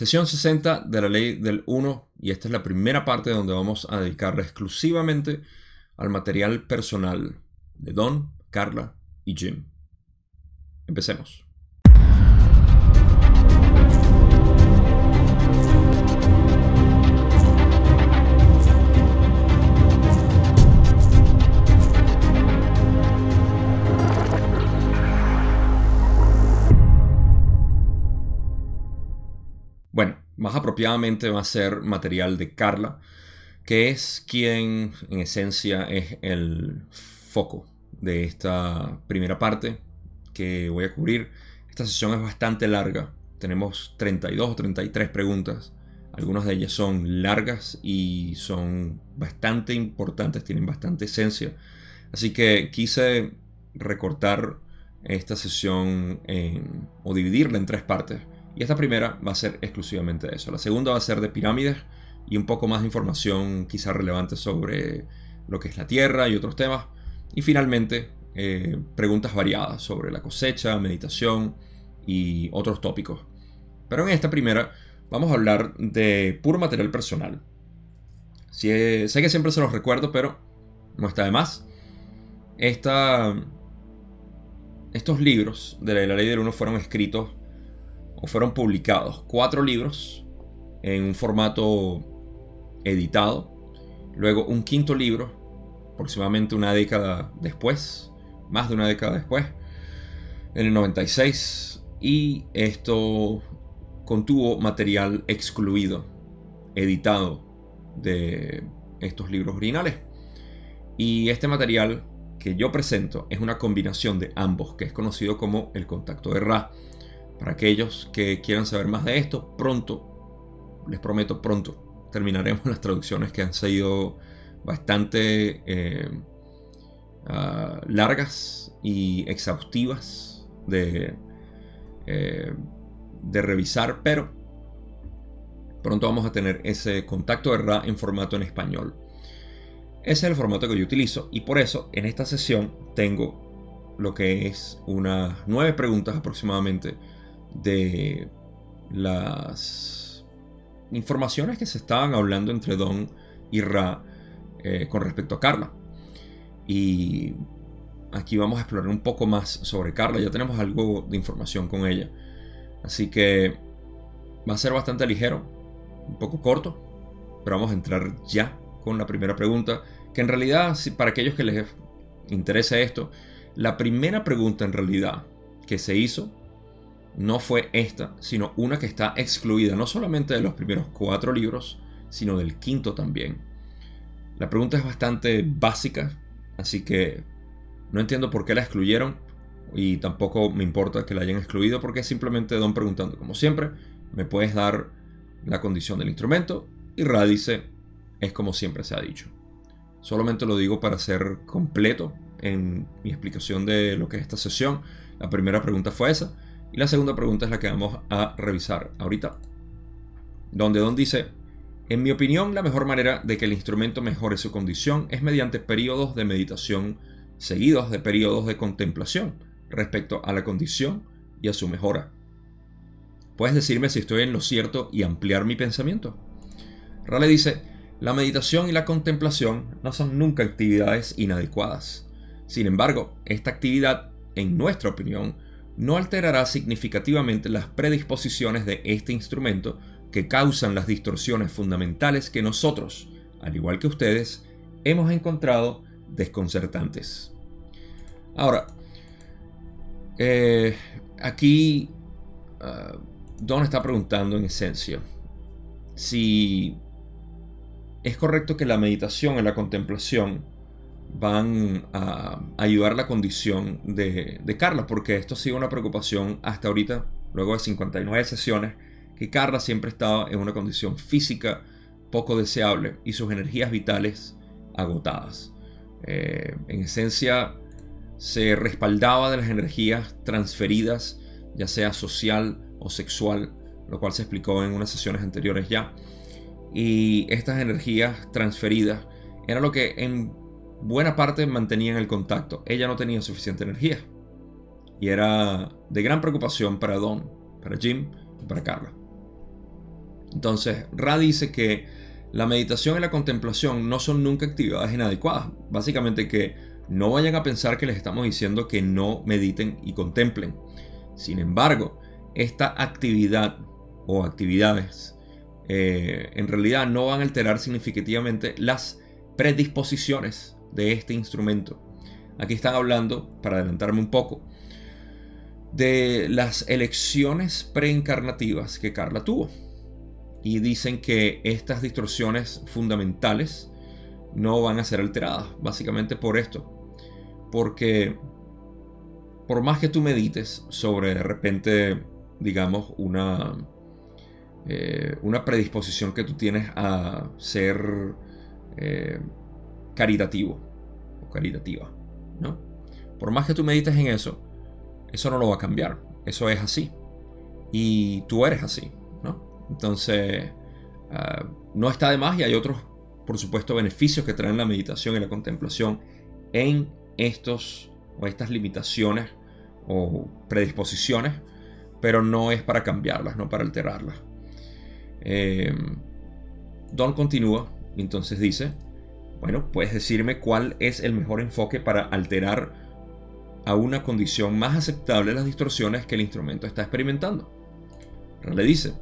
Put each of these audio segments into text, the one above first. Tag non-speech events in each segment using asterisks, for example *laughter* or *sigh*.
Sesión 60 de la ley del 1 y esta es la primera parte donde vamos a dedicarla exclusivamente al material personal de Don, Carla y Jim. Empecemos. Bueno, más apropiadamente va a ser material de Carla, que es quien en esencia es el foco de esta primera parte que voy a cubrir. Esta sesión es bastante larga. Tenemos 32 o 33 preguntas. Algunas de ellas son largas y son bastante importantes, tienen bastante esencia. Así que quise recortar esta sesión o dividirla en tres partes y esta primera va a ser exclusivamente de eso. La segunda va a ser de pirámides y un poco más de información quizá relevante sobre lo que es la Tierra y otros temas. Y finalmente, eh, preguntas variadas sobre la cosecha, meditación y otros tópicos. Pero en esta primera vamos a hablar de puro material personal. sé que siempre se los recuerdo, pero no está de más. Esta, estos libros de la ley del uno fueron escritos o fueron publicados cuatro libros en un formato editado. Luego un quinto libro, aproximadamente una década después, más de una década después, en el 96. Y esto contuvo material excluido, editado de estos libros originales. Y este material que yo presento es una combinación de ambos, que es conocido como el contacto de Ra para aquellos que quieran saber más de esto, pronto, les prometo pronto, terminaremos *laughs* las traducciones que han sido bastante eh, ah, largas y exhaustivas de, eh, de revisar, pero pronto vamos a tener ese contacto de RA en formato en español. Ese es el formato que yo utilizo y por eso en esta sesión tengo lo que es unas nueve preguntas aproximadamente de las informaciones que se estaban hablando entre Don y Ra eh, con respecto a Carla. Y aquí vamos a explorar un poco más sobre Carla. Ya tenemos algo de información con ella. Así que va a ser bastante ligero, un poco corto, pero vamos a entrar ya con la primera pregunta. Que en realidad, para aquellos que les interese esto, la primera pregunta en realidad que se hizo no fue esta, sino una que está excluida no solamente de los primeros cuatro libros, sino del quinto también. La pregunta es bastante básica, así que no entiendo por qué la excluyeron y tampoco me importa que la hayan excluido porque simplemente Don preguntando, como siempre, me puedes dar la condición del instrumento y Ra dice, es como siempre se ha dicho. Solamente lo digo para ser completo en mi explicación de lo que es esta sesión. La primera pregunta fue esa. Y la segunda pregunta es la que vamos a revisar ahorita. Donde Don dice, en mi opinión, la mejor manera de que el instrumento mejore su condición es mediante periodos de meditación seguidos de periodos de contemplación respecto a la condición y a su mejora. ¿Puedes decirme si estoy en lo cierto y ampliar mi pensamiento? Rale dice, la meditación y la contemplación no son nunca actividades inadecuadas. Sin embargo, esta actividad, en nuestra opinión, no alterará significativamente las predisposiciones de este instrumento que causan las distorsiones fundamentales que nosotros, al igual que ustedes, hemos encontrado desconcertantes. Ahora, eh, aquí uh, Don está preguntando en esencia si es correcto que la meditación y la contemplación van a ayudar la condición de, Carla, porque esto ha sido una preocupación hasta ahorita, luego de 59 sesiones, que Carla siempre estaba en una condición física poco deseable y sus energías vitales agotadas. Eh, en esencia, se respaldaba de las energías transferidas, ya sea social o sexual, lo cual se explicó en unas sesiones anteriores ya. Y estas energías transferidas era lo que en buena parte mantenían el contacto. Ella no tenía suficiente energía. Y era de gran preocupación para Don, para Jim y para Carla. Entonces, Ra dice que la meditación y la contemplación no son nunca actividades inadecuadas. Básicamente que no vayan a pensar que les estamos diciendo que no mediten y contemplen. Sin embargo, esta actividad o actividades eh, en realidad no van a alterar significativamente las predisposiciones de este instrumento. Aquí están hablando, para adelantarme un poco, de las elecciones preencarnativas que Carla tuvo. Y dicen que estas distorsiones fundamentales no van a ser alteradas, básicamente por esto. Porque por más que tú medites sobre de repente, digamos, una, eh, una predisposición que tú tienes a ser eh, caritativo o caritativa, ¿no? Por más que tú medites en eso, eso no lo va a cambiar. Eso es así. Y tú eres así, ¿no? Entonces, ah, no está de más y hay otros, por supuesto, beneficios que traen la meditación y la contemplación en estos o estas limitaciones o predisposiciones, pero no es para cambiarlas, no para alterarlas. Eh, Don continúa, entonces dice, bueno, puedes decirme cuál es el mejor enfoque para alterar a una condición más aceptable las distorsiones que el instrumento está experimentando. Le dice,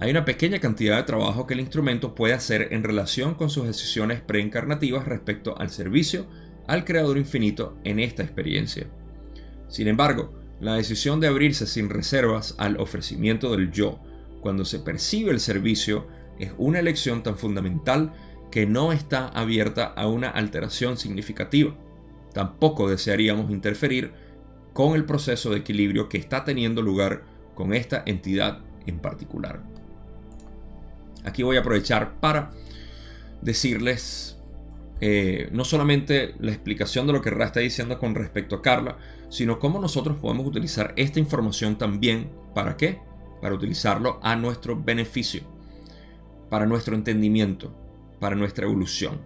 hay una pequeña cantidad de trabajo que el instrumento puede hacer en relación con sus decisiones preencarnativas respecto al servicio al Creador Infinito en esta experiencia. Sin embargo, la decisión de abrirse sin reservas al ofrecimiento del yo cuando se percibe el servicio es una elección tan fundamental que no está abierta a una alteración significativa. Tampoco desearíamos interferir con el proceso de equilibrio que está teniendo lugar con esta entidad en particular. Aquí voy a aprovechar para decirles eh, no solamente la explicación de lo que Ra está diciendo con respecto a Carla, sino cómo nosotros podemos utilizar esta información también. ¿Para qué? Para utilizarlo a nuestro beneficio, para nuestro entendimiento, para nuestra evolución.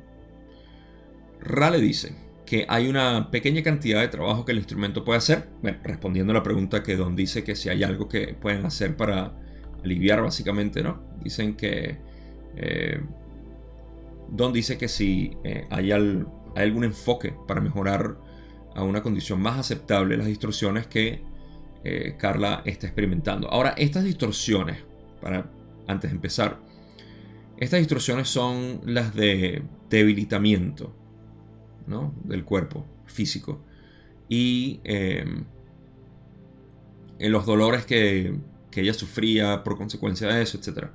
Ra le dice, que hay una pequeña cantidad de trabajo que el instrumento puede hacer. Bueno, respondiendo a la pregunta que Don dice que si hay algo que pueden hacer para aliviar básicamente, ¿no? Dicen que... Eh, Don dice que si eh, hay, algún enfoque para mejorar a una condición más aceptable las distorsiones que eh, Carla está experimentando. Ahora, estas distorsiones, para antes de empezar, estas distorsiones son las de debilitamiento, del cuerpo físico. Y em, en los dolores que, ella sufría por consecuencia de eso, etc.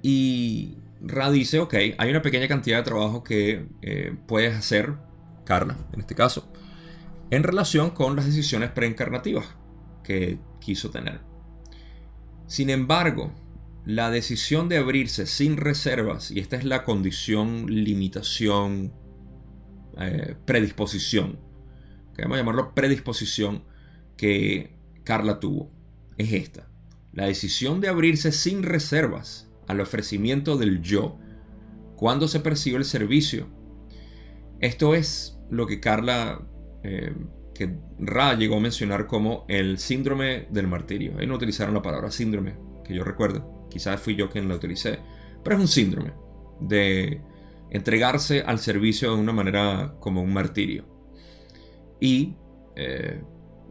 Y Ra dice, ok, hay una pequeña cantidad de trabajo que eh, puedes hacer, Carla, en este caso, en relación con las decisiones preencarnativas que quiso tener. Sin embargo, la decisión de abrirse sin reservas, y esta es la condición, limitación, eh, predisposición, que vamos llamarlo predisposición, que Carla tuvo, es esta. La decisión de abrirse sin reservas al ofrecimiento del yo cuando se percibe el servicio. Esto es lo que Carla, eh, que Ra llegó a mencionar como el síndrome del martirio. Ahí no utilizaron la palabra síndrome, que yo recuerdo. Quizás fui yo quien la utilicé. Pero es un síndrome de entregarse al servicio de una manera como un martirio. Y eh,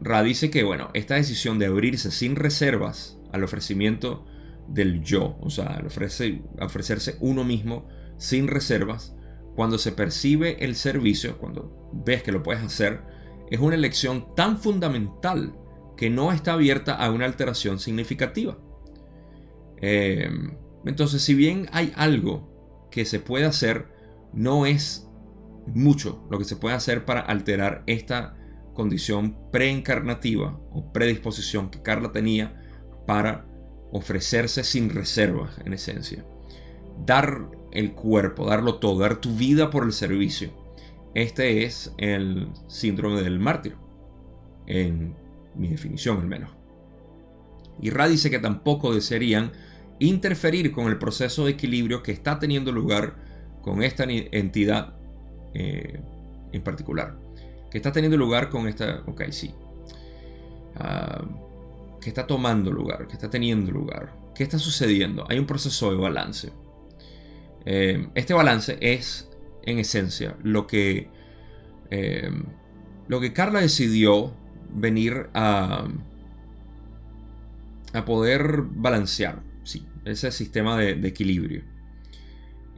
Ra dice que, bueno, esta decisión de abrirse sin reservas al ofrecimiento del yo, o sea, al ofrecerse uno mismo sin reservas, cuando se percibe el servicio, cuando ves que lo puedes hacer, es una elección tan fundamental que no está abierta a una alteración significativa. Eh, entonces, si bien hay algo que se puede hacer no es mucho lo que se puede hacer para alterar esta condición preencarnativa o predisposición que Carla tenía para ofrecerse sin reservas, en esencia. Dar el cuerpo, darlo todo, dar tu vida por el servicio. Este es el síndrome del mártir, en mi definición al menos. Y Ra dice que tampoco desearían interferir con el proceso de equilibrio que está teniendo lugar con esta entidad eh, en particular. Que está teniendo lugar con esta... Ok, sí. Ah, que está tomando lugar, que está teniendo lugar. ¿qué está sucediendo? Hay un proceso de balance. Eh, este balance es, en esencia, lo que, eh, lo que Carla decidió venir a, a poder balancear, sí, ese sistema de, equilibrio.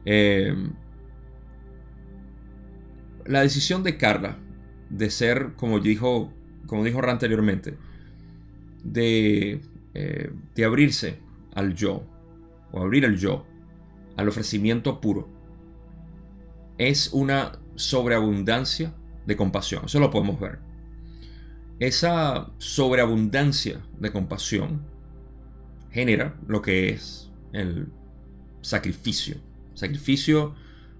Eh, la decisión de Carla de ser, como dijo, como dijo anteriormente, de, de abrirse al yo, o abrir el yo, al ofrecimiento puro, es una sobreabundancia de compasión. Eso lo podemos ver. Esa sobreabundancia de compasión genera lo que es el sacrificio. Sacrificio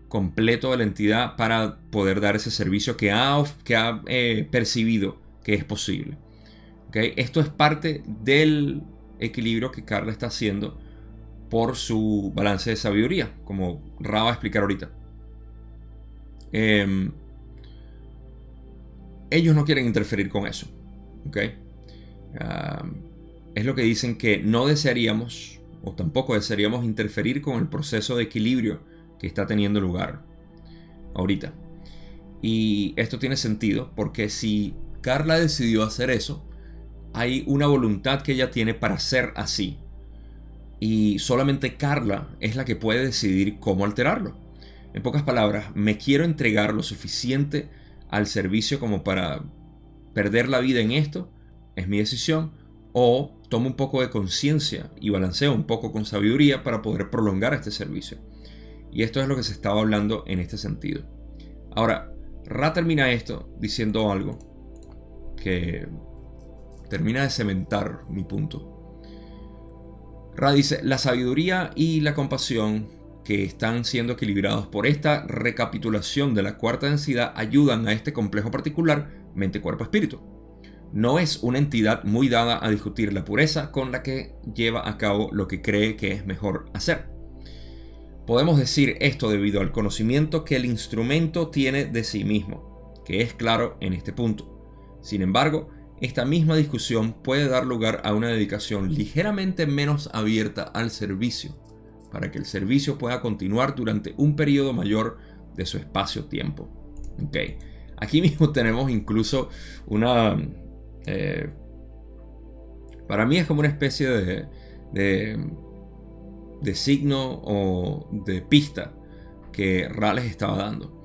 completo de la entidad para poder dar ese servicio que ha, que ha eh, percibido que es posible. Esto es parte del equilibrio que Carla está haciendo por su balance de sabiduría, como Ra va a explicar ahorita. Em, ellos no quieren interferir con eso. Es lo que dicen que no desearíamos, o tampoco desearíamos interferir con el proceso de equilibrio que está teniendo lugar ahorita. Y esto tiene sentido porque si Carla decidió hacer eso, hay una voluntad que ella tiene para ser así. Y solamente Carla es la que puede decidir cómo alterarlo. En pocas palabras, me quiero entregar lo suficiente al servicio como para perder la vida en esto, es mi decisión, o tomo un poco de conciencia y balanceo un poco con sabiduría para poder prolongar este servicio. Y esto es lo que se estaba hablando en este sentido. Ahora, Ra termina esto diciendo algo que termina de cementar mi punto. Ra dice, la sabiduría y la compasión que están siendo equilibrados por esta recapitulación de la cuarta densidad ayudan a este complejo particular mente-cuerpo-espíritu. No es una entidad muy dada a discutir la pureza con la que lleva a cabo lo que cree que es mejor hacer. Podemos decir esto debido al conocimiento que el instrumento tiene de sí mismo, que es claro en este punto. Sin embargo, esta misma discusión puede dar lugar a una dedicación ligeramente menos abierta al servicio, para que el servicio pueda continuar durante un periodo mayor de su espacio-tiempo. Okay. Aquí mismo tenemos incluso una... Eh, para mí es como una especie de, de, signo o de pista que Rales estaba dando.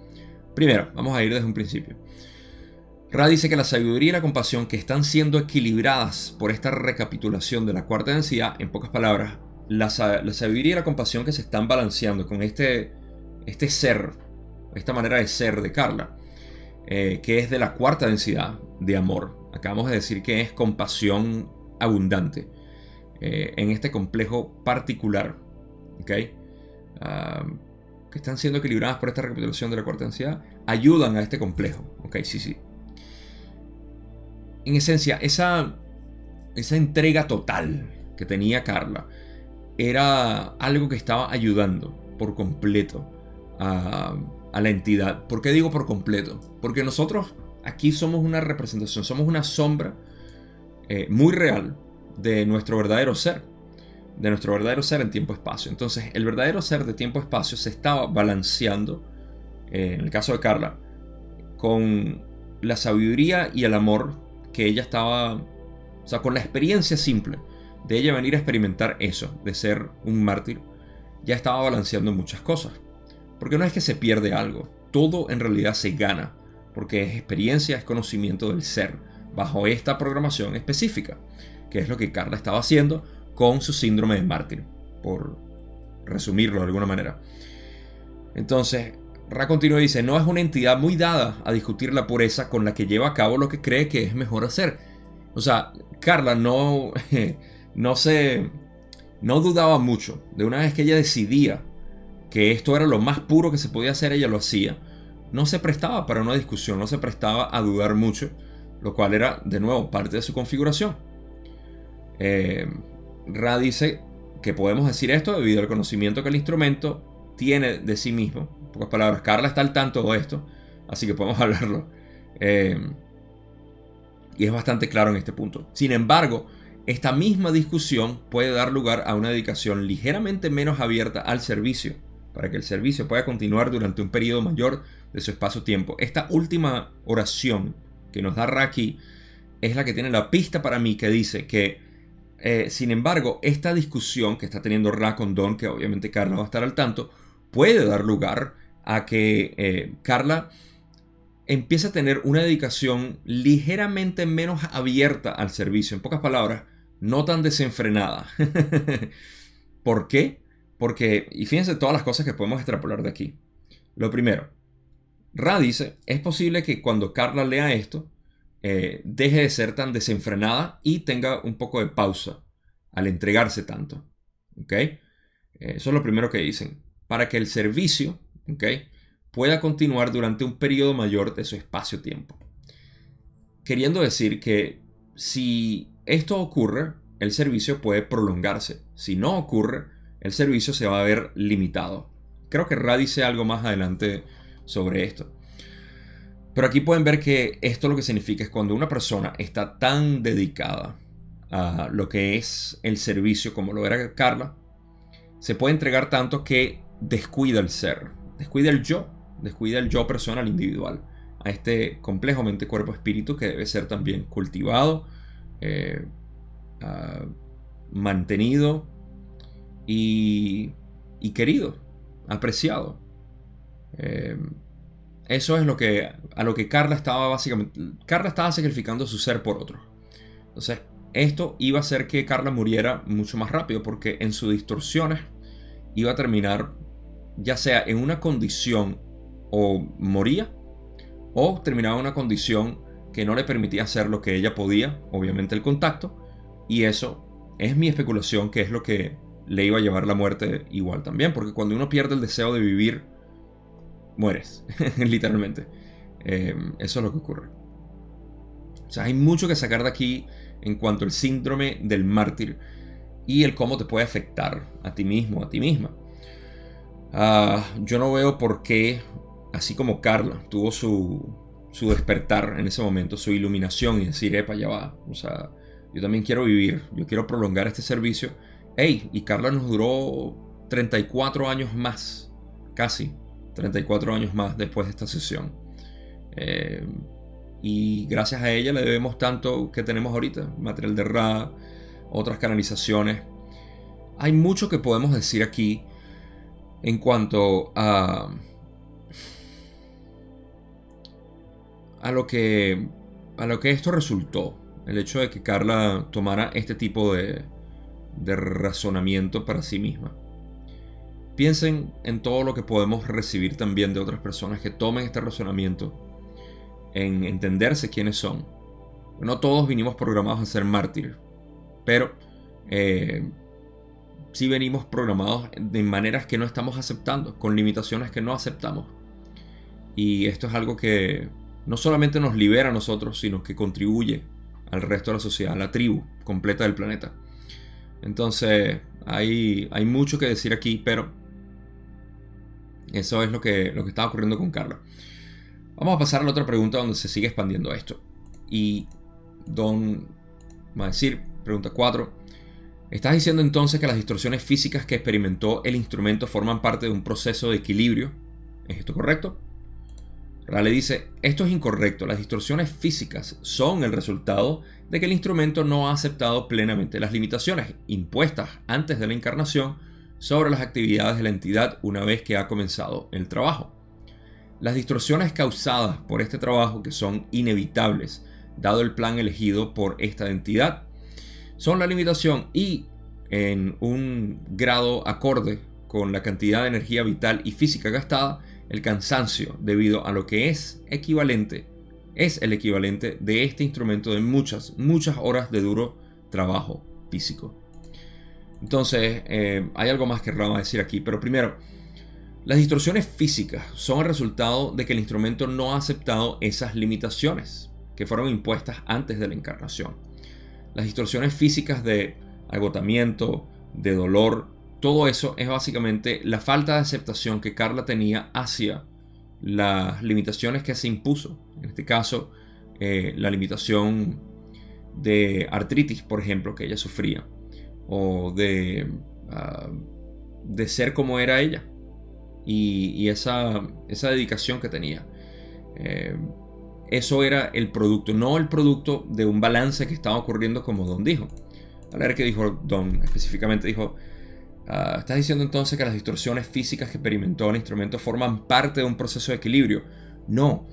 Primero, vamos a ir desde un principio. Ra dice que la sabiduría y la compasión que están siendo equilibradas por esta recapitulación de la cuarta densidad, en pocas palabras, la, sabiduría y la compasión que se están balanceando con este, este ser, esta manera de ser de Carla, eh, que es de la cuarta densidad de amor. Acabamos de decir que es compasión abundante eh, en este complejo particular. Ah, que están siendo equilibradas por esta recapitulación de la cuarta densidad, ayudan a este complejo. Ok, sí, sí en esencia, esa, esa entrega total que tenía Carla era algo que estaba ayudando por completo a, la entidad. ¿Por qué digo por completo? Porque nosotros aquí somos una representación, somos una sombra eh, muy real de nuestro verdadero ser, de nuestro verdadero ser en tiempo-espacio. Entonces, el verdadero ser de tiempo-espacio se estaba balanceando, eh, en el caso de Carla, con la sabiduría y el amor que ella estaba, o sea, con la experiencia simple de ella venir a experimentar eso, de ser un mártir, ya estaba balanceando muchas cosas. Porque no es que se pierde algo, todo en realidad se gana, porque es experiencia, es conocimiento del ser, bajo esta programación específica, que es lo que Carla estaba haciendo con su síndrome de mártir, por resumirlo de alguna manera. Entonces, Ra continúa y dice, no es una entidad muy dada a discutir la pureza con la que lleva a cabo lo que cree que es mejor hacer. O sea, Carla no, *laughs* no se, no dudaba mucho. De una vez que ella decidía que esto era lo más puro que se podía hacer, ella lo hacía. No se prestaba para una discusión, no se prestaba a dudar mucho, lo cual era, de nuevo, parte de su configuración. Eh, Ra dice que podemos decir esto debido al conocimiento que el instrumento tiene de sí mismo pocas palabras, Carla está al tanto de esto, así que podemos *laughs* hablarlo. Eh, y es bastante claro en este punto. Sin embargo, esta misma discusión puede dar lugar a una dedicación ligeramente menos abierta al servicio, para que el servicio pueda continuar durante un periodo mayor de su espacio-tiempo. Esta última oración que nos da Raki es la que tiene la pista para mí que dice que, eh, sin embargo, esta discusión que está teniendo Ra con Don, que obviamente Carla va a estar al tanto, puede dar lugar a que eh, Carla empiece a tener una dedicación ligeramente menos abierta al servicio. En pocas palabras, no tan desenfrenada. *laughs* ¿Por qué? Porque, y fíjense todas las cosas que podemos extrapolar de aquí. Lo primero, Ra dice, es posible que cuando Carla lea esto, eh, deje de ser tan desenfrenada y tenga un poco de pausa al entregarse tanto. ¿Ok? Eh, eso es lo primero que dicen. Para que el servicio, ¿ok? Pueda continuar durante un periodo mayor de su espacio-tiempo. Queriendo decir que si esto ocurre, el servicio puede prolongarse. Si no ocurre, el servicio se va a ver limitado. Creo que Ra dice algo más adelante sobre esto. Pero aquí pueden ver que esto lo que significa es cuando una persona está tan dedicada a lo que es el servicio como lo era Carla, se puede entregar tanto que descuida el ser, descuida el yo, descuida el yo personal individual, a este complejo mente, cuerpo, espíritu que debe ser también cultivado, eh, ah, mantenido y, querido, apreciado. Eh, eso es lo que a lo que Carla estaba básicamente. Carla estaba sacrificando su ser por otro. Entonces, esto iba a hacer que Carla muriera mucho más rápido porque en sus distorsiones iba a terminar ya sea en una condición o moría o terminaba en una condición que no le permitía hacer lo que ella podía, obviamente el contacto, y eso es mi especulación que es lo que le iba a llevar la muerte igual también, porque cuando uno pierde el deseo de vivir, mueres, *laughs* literalmente. Eh, eso es lo que ocurre. O sea, hay mucho que sacar de aquí en cuanto al síndrome del mártir y el cómo te puede afectar a ti mismo, a ti misma. Ah, yo no veo por qué, así como Carla tuvo su, su despertar en ese momento, su iluminación y decir, epa, ya va. O sea, yo también quiero vivir, yo quiero prolongar este servicio. Ey, y Carla nos duró 34 años más, casi. 34 años más después de esta sesión. Eh, y gracias a ella le debemos tanto que tenemos ahorita, material de Ra, otras canalizaciones. Hay mucho que podemos decir aquí en cuanto a a lo que a lo que esto resultó, el hecho de que Carla tomara este tipo de de razonamiento para sí misma. Piensen en todo lo que podemos recibir también de otras personas que tomen este razonamiento en entenderse quiénes son. No todos vinimos programados a ser mártires, pero eh, sí venimos programados de maneras que no estamos aceptando, con limitaciones que no aceptamos. Y esto es algo que no solamente nos libera a nosotros, sino que contribuye al resto de la sociedad, a la tribu completa del planeta. Entonces, hay, hay mucho que decir aquí, pero eso es lo que, lo que está ocurriendo con Carla. Vamos a pasar a la otra pregunta donde se sigue expandiendo esto. Y Don va a decir, pregunta 4. ¿Estás diciendo entonces que las distorsiones físicas que experimentó el instrumento forman parte de un proceso de equilibrio? ¿Es esto correcto? Rale dice, esto es incorrecto, las distorsiones físicas son el resultado de que el instrumento no ha aceptado plenamente las limitaciones impuestas antes de la encarnación sobre las actividades de la entidad una vez que ha comenzado el trabajo. Las distorsiones causadas por este trabajo, que son inevitables, dado el plan elegido por esta entidad, son la limitación y, en un grado acorde con la cantidad de energía vital y física gastada, el cansancio debido a lo que es equivalente, es el equivalente de este instrumento de muchas, muchas horas de duro trabajo físico. Entonces, eh, hay algo más que vamos decir aquí, pero primero, las distorsiones físicas son el resultado de que el instrumento no ha aceptado esas limitaciones que fueron impuestas antes de la encarnación. Las distorsiones físicas de agotamiento, de dolor, todo eso es básicamente la falta de aceptación que Carla tenía hacia las limitaciones que se impuso. En este caso, eh, la limitación de artritis, por ejemplo, que ella sufría, o de, ah, de ser como era ella, y, esa, esa, dedicación que tenía. Eh, eso era el producto, no el producto de un balance que estaba ocurriendo como Don dijo. A ver qué dijo Don, específicamente dijo, ah, estás diciendo entonces que las distorsiones físicas que experimentó el instrumento forman parte de un proceso de equilibrio. No,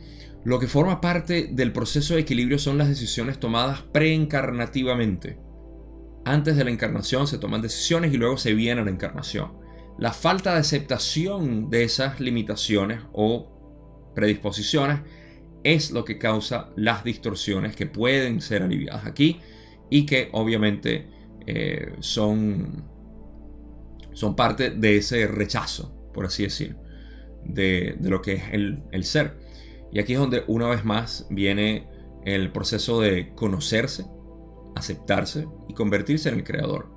lo que forma parte del proceso de equilibrio son las decisiones tomadas preencarnativamente. Antes de la encarnación se toman decisiones y luego se viene la encarnación. La falta de aceptación de esas limitaciones o predisposiciones es lo que causa las distorsiones que pueden ser aliviadas aquí y que obviamente eh, son, son parte de ese rechazo, por así decir, de, lo que es el, el ser. Y aquí es donde una vez más viene el proceso de conocerse, aceptarse y convertirse en el creador.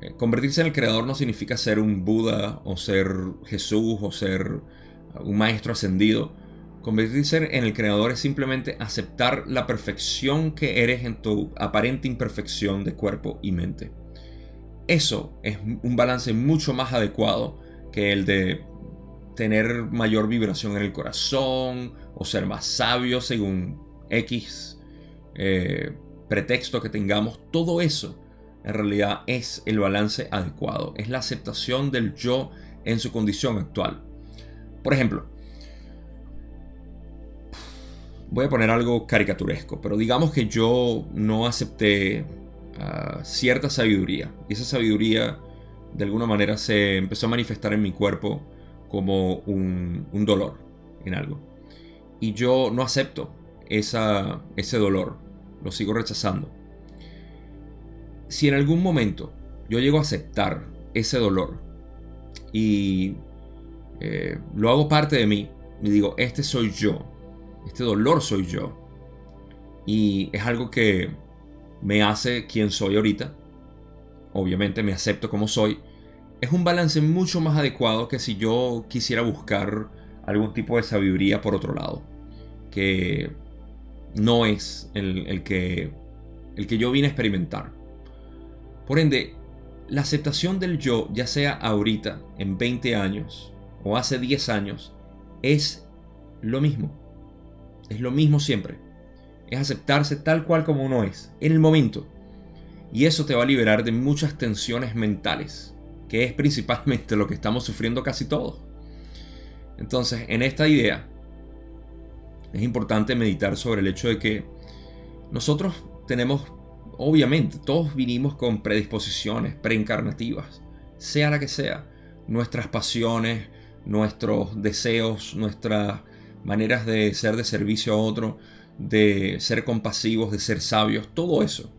Eh, convertirse en el creador no significa ser un Buda o ser Jesús o ser un maestro ascendido. Convertirse en el creador es simplemente aceptar la perfección que eres en tu aparente imperfección de cuerpo y mente. Eso es un balance mucho más adecuado que el de tener mayor vibración en el corazón o ser más sabio según X eh, pretexto que tengamos, todo eso en realidad es el balance adecuado, es la aceptación del yo en su condición actual. Por ejemplo, voy a poner algo caricaturesco, pero digamos que yo no acepté ah, cierta sabiduría y esa sabiduría de alguna manera se empezó a manifestar en mi cuerpo como un, dolor en algo. Y yo no acepto esa, ese dolor, lo sigo rechazando. Si en algún momento yo llego a aceptar ese dolor y eh, lo hago parte de mí, y digo, este soy yo, este dolor soy yo, y es algo que me hace quien soy ahorita, obviamente me acepto como soy, es un balance mucho más adecuado que si yo quisiera buscar algún tipo de sabiduría por otro lado. Que no es el, que, el que yo vine a experimentar. Por ende, la aceptación del yo, ya sea ahorita, en 20 años o hace 10 años, es lo mismo. Es lo mismo siempre. Es aceptarse tal cual como uno es, en el momento. Y eso te va a liberar de muchas tensiones mentales que es principalmente lo que estamos sufriendo casi todos. Entonces, en esta idea, es importante meditar sobre el hecho de que nosotros tenemos, obviamente, todos vinimos con predisposiciones preencarnativas, sea la que sea, nuestras pasiones, nuestros deseos, nuestras maneras de ser de servicio a otro, de ser compasivos, de ser sabios, todo eso,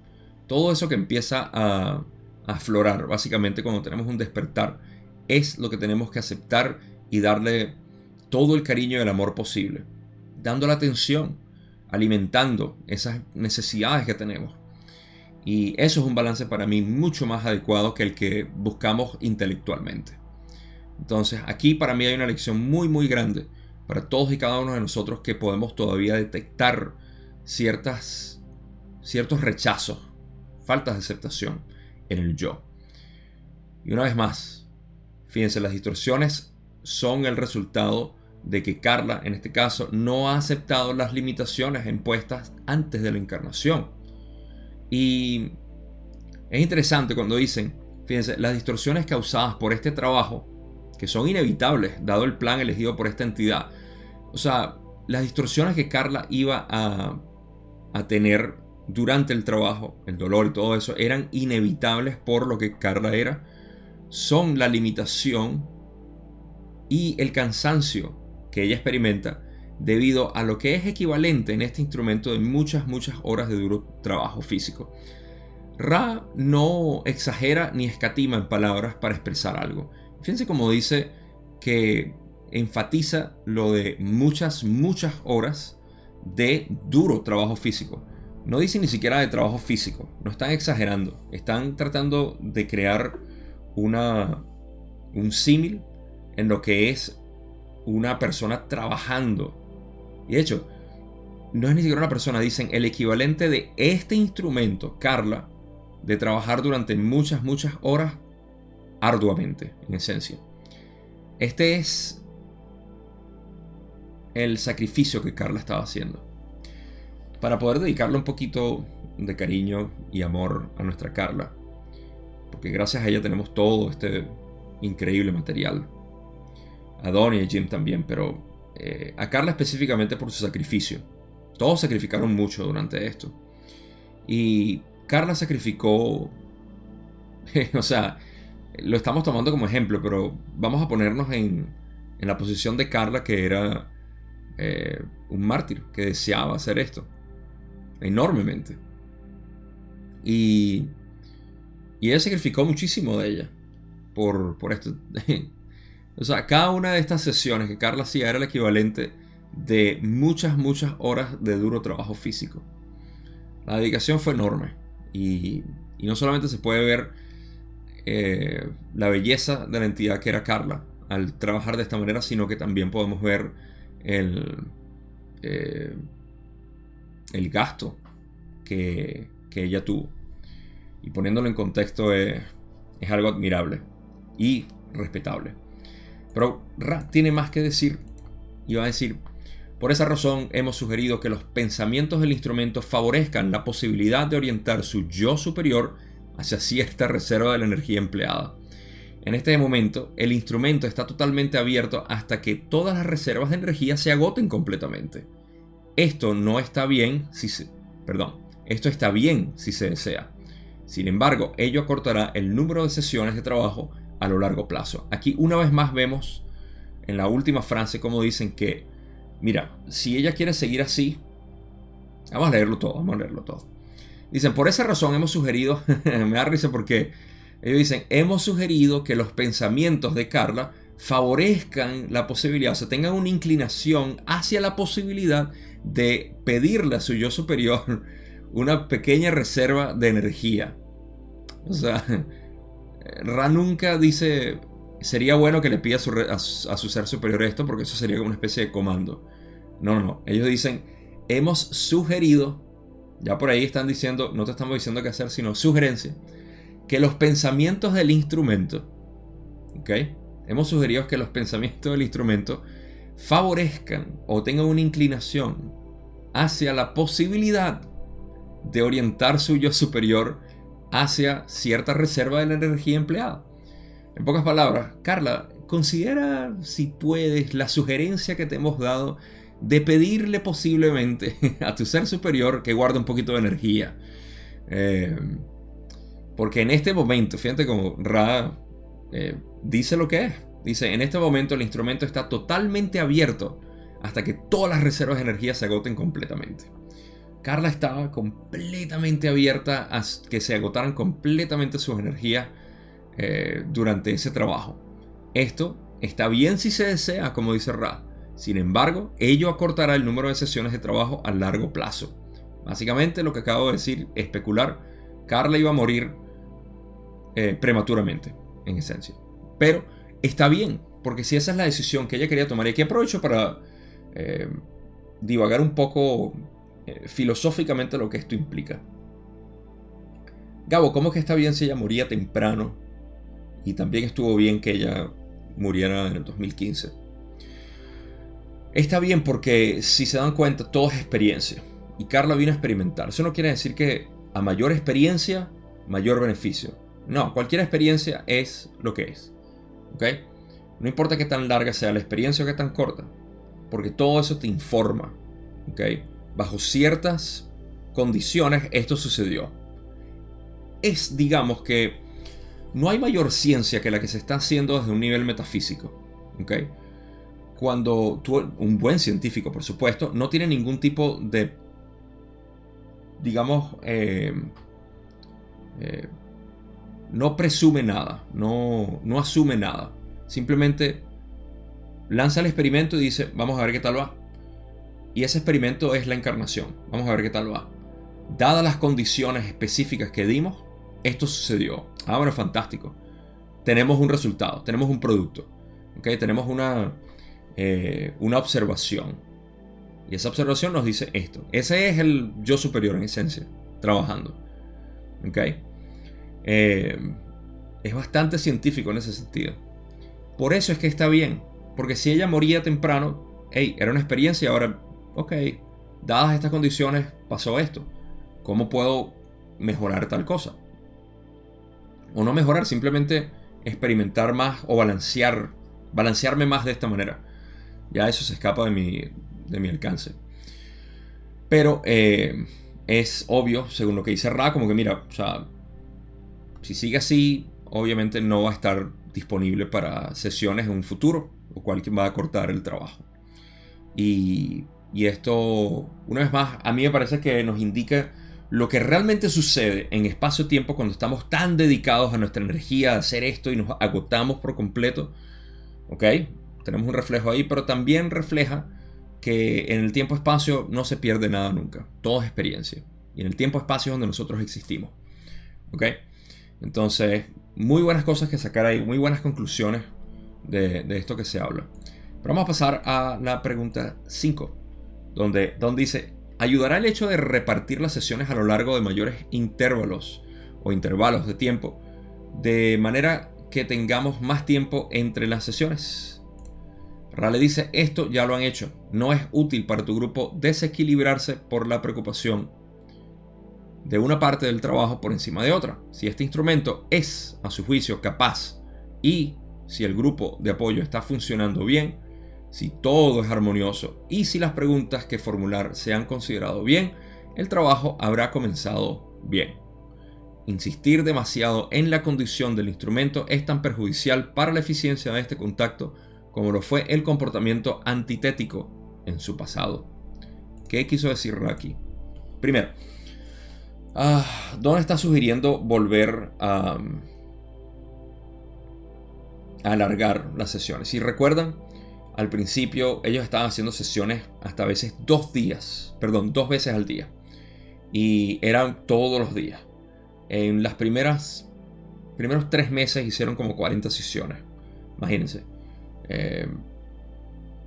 todo eso que empieza a aflorar, básicamente cuando tenemos un despertar, es lo que tenemos que aceptar y darle todo el cariño y el amor posible, dando la atención, alimentando esas necesidades que tenemos. Y eso es un balance para mí mucho más adecuado que el que buscamos intelectualmente. Entonces aquí para mí hay una lección muy muy grande para todos y cada uno de nosotros que podemos todavía detectar ciertas, ciertos rechazos, faltas de aceptación en el yo. Y una vez más, fíjense, las distorsiones son el resultado de que Carla, en este caso, no ha aceptado las limitaciones impuestas antes de la encarnación. Y es interesante cuando dicen, fíjense, las distorsiones causadas por este trabajo, que son inevitables, dado el plan elegido por esta entidad. O sea, las distorsiones que Carla iba a, a tener durante el trabajo, el dolor y todo eso, eran inevitables por lo que Carla era, son la limitación y el cansancio que ella experimenta debido a lo que es equivalente en este instrumento de muchas, muchas horas de duro trabajo físico. Ra no exagera ni escatima en palabras para expresar algo. Fíjense como dice que enfatiza lo de muchas, muchas horas de duro trabajo físico. No dicen ni siquiera de trabajo físico, no están exagerando, están tratando de crear una, un símil en lo que es una persona trabajando. Y de hecho, no es ni siquiera una persona, dicen el equivalente de este instrumento, Carla, de trabajar durante muchas, muchas horas arduamente, en esencia. Este es el sacrificio que Carla estaba haciendo. Para poder dedicarle un poquito de cariño y amor a nuestra Carla. Porque gracias a ella tenemos todo este increíble material. A Donnie y Jim también, pero eh, a Carla específicamente por su sacrificio. Todos sacrificaron mucho durante esto. Y Carla sacrificó, *laughs* o sea, lo estamos tomando como ejemplo, pero vamos a ponernos en, en la posición de Carla que era eh, un mártir, que deseaba hacer esto, enormemente. Y, y él sacrificó muchísimo de ella por, por esto. *laughs* o sea, cada una de estas sesiones que Carla hacía era el equivalente de muchas, muchas horas de duro trabajo físico. La dedicación fue enorme. Y, y no solamente se puede ver eh, la belleza de la entidad que era Carla al trabajar de esta manera, sino que también podemos ver el, eh, el gasto que, que ella tuvo. Y poniéndolo en contexto es, algo admirable y respetable. Pero Ra tiene más que decir y va a decir, por esa razón hemos sugerido que los pensamientos del instrumento favorezcan la posibilidad de orientar su yo superior hacia cierta reserva de la energía empleada. En este momento, el instrumento está totalmente abierto hasta que todas las reservas de energía se agoten completamente. Esto no está bien si se, perdón, esto está bien si se desea. Sin embargo, ello acortará el número de sesiones de trabajo a lo largo plazo. Aquí una vez más vemos en la última frase como dicen que, mira, si ella quiere seguir así, vamos a leerlo todo, vamos a leerlo todo. Dicen, por esa razón hemos sugerido, *laughs* me da risa porque ellos dicen, hemos sugerido que los pensamientos de Carla favorezcan la posibilidad, o sea, tengan una inclinación hacia la posibilidad de pedirle a su yo superior *laughs* una pequeña reserva de energía. O sea, Ra nunca dice, sería bueno que le pida a su, ser superior esto porque eso sería como una especie de comando. No, no, no. Ellos dicen, hemos sugerido, ya por ahí están diciendo, no te estamos diciendo qué hacer, sino sugerencia, que los pensamientos del instrumento, ¿ok? Hemos sugerido que los pensamientos del instrumento favorezcan o tengan una inclinación hacia la posibilidad de orientar su yo superior hacia cierta reserva de la energía empleada. En pocas palabras, Carla, considera si puedes la sugerencia que te hemos dado de pedirle posiblemente *laughs* a tu ser superior que guarde un poquito de energía. Eh, porque en este momento, fíjate como Ra eh, dice lo que es. Dice, en este momento el instrumento está totalmente abierto hasta que todas las reservas de energía se agoten completamente. Carla estaba completamente abierta a que se agotaran completamente sus energías eh, durante ese trabajo. Esto está bien si se desea, como dice Ra. Sin embargo, ello acortará el número de sesiones de trabajo a largo plazo. Básicamente lo que acabo de decir, especular, Carla iba a morir eh, prematuramente, en esencia. Pero está bien, porque si esa es la decisión que ella quería tomar, y aquí aprovecho para eh, divagar un poco eh, filosóficamente lo que esto implica. Gabo, ¿cómo es que está bien si ella moría temprano? Y también estuvo bien que ella muriera en el 2015. Está bien porque si se dan cuenta, todo es experiencia. Y Carla vino a experimentar. Eso no quiere decir que a mayor experiencia, mayor beneficio. No, cualquier experiencia es lo que es. ¿Ok? No importa qué tan larga sea la experiencia o qué tan corta. Porque todo eso te informa. ¿Ok? Bajo ciertas condiciones esto sucedió. Es, digamos que, no hay mayor ciencia que la que se está haciendo desde un nivel metafísico. ¿okay? Cuando tú, un buen científico, por supuesto, no tiene ningún tipo de, digamos, eh, eh, no presume nada, no, no asume nada. Simplemente lanza el experimento y dice, vamos a ver qué tal va. Y ese experimento es la encarnación. Vamos a ver qué tal va. Dadas las condiciones específicas que dimos, esto sucedió. Ah, bueno, fantástico. Tenemos un resultado, tenemos un producto. ¿okay? Tenemos una, eh, una observación. Y esa observación nos dice esto. Ese es el yo superior en esencia, trabajando. ¿Ok? Eh, es bastante científico en ese sentido. Por eso es que está bien. Porque si ella moría temprano, hey, era una experiencia ahora, ok, dadas estas condiciones, pasó esto. ¿Cómo puedo mejorar tal cosa? O no mejorar, simplemente experimentar más o balancear, balancearme más de esta manera. Ya eso se escapa de mi, de mi alcance. Pero eh, es obvio, según lo que dice Ra, como que mira, o sea, si sigue así, obviamente no va a estar disponible para sesiones en un futuro, lo cual va a cortar el trabajo. Y, y esto, una vez más, a mí me parece que nos indica lo que realmente sucede en espacio-tiempo cuando estamos tan dedicados a nuestra energía a hacer esto y nos agotamos por completo. ¿Ok? Tenemos un reflejo ahí, pero también refleja que en el tiempo-espacio no se pierde nada nunca. Todo es experiencia. Y en el tiempo-espacio es donde nosotros existimos. ¿Ok? Entonces, muy buenas cosas que sacar ahí, muy buenas conclusiones de, esto que se habla. Pero vamos a pasar a la pregunta 5, donde Don dice, ¿ayudará el hecho de repartir las sesiones a lo largo de mayores intervalos o intervalos de tiempo, de manera que tengamos más tiempo entre las sesiones? Rale dice, esto ya lo han hecho, no es útil para tu grupo desequilibrarse por la preocupación de una parte del trabajo por encima de otra. Si este instrumento es, a su juicio, capaz y si el grupo de apoyo está funcionando bien, si todo es armonioso y si las preguntas que formular se han considerado bien, el trabajo habrá comenzado bien. Insistir demasiado en la condición del instrumento es tan perjudicial para la eficiencia de este contacto como lo fue el comportamiento antitético en su pasado. ¿Qué quiso decir aquí? Primero, Ah, Don está sugiriendo volver a, alargar las sesiones. Si recuerdan, al principio ellos estaban haciendo sesiones hasta a veces dos días, perdón, dos veces al día. Y eran todos los días. En las primeras, primeros tres meses hicieron como 40 sesiones. Imagínense. Eh,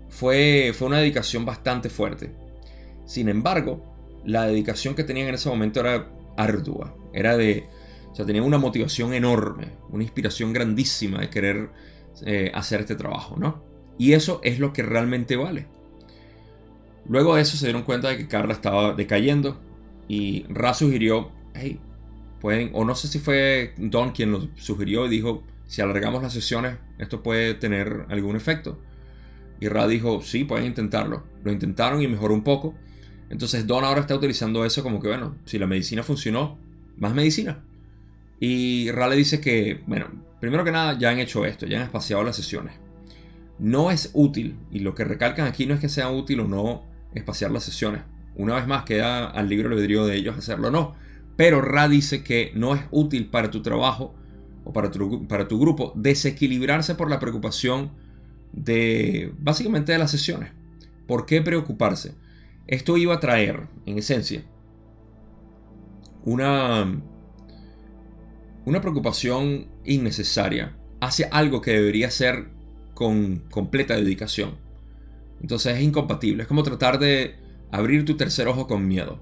fue, fue una dedicación bastante fuerte. Sin embargo, la dedicación que tenían en ese momento era ardua. Era de. O sea, tenían una motivación enorme, una inspiración grandísima de querer eh, hacer este trabajo, ¿no? Y eso es lo que realmente vale. Luego de eso se dieron cuenta de que Carla estaba decayendo y Ra sugirió, hey, pueden, o no sé si fue Don quien lo sugirió y dijo, si alargamos las sesiones, esto puede tener algún efecto. Y Ra dijo, sí, pueden intentarlo. Lo intentaron y mejoró un poco. Entonces Don ahora está utilizando eso como que, bueno, si la medicina funcionó, más medicina. Y Rale dice que, bueno, primero que nada ya han hecho esto, ya han espaciado las sesiones. No es útil, y lo que recalcan aquí no es que sea útil o no espaciar las sesiones. Una vez más queda al libre albedrío de ellos hacerlo o no. Pero Ra dice que no es útil para tu trabajo o para tu, para tu grupo desequilibrarse por la preocupación de básicamente de las sesiones. ¿Por qué preocuparse? Esto iba a traer, en esencia, una, una preocupación innecesaria hacia algo que debería ser con completa dedicación. Entonces es incompatible. Es como tratar de abrir tu tercer ojo con miedo.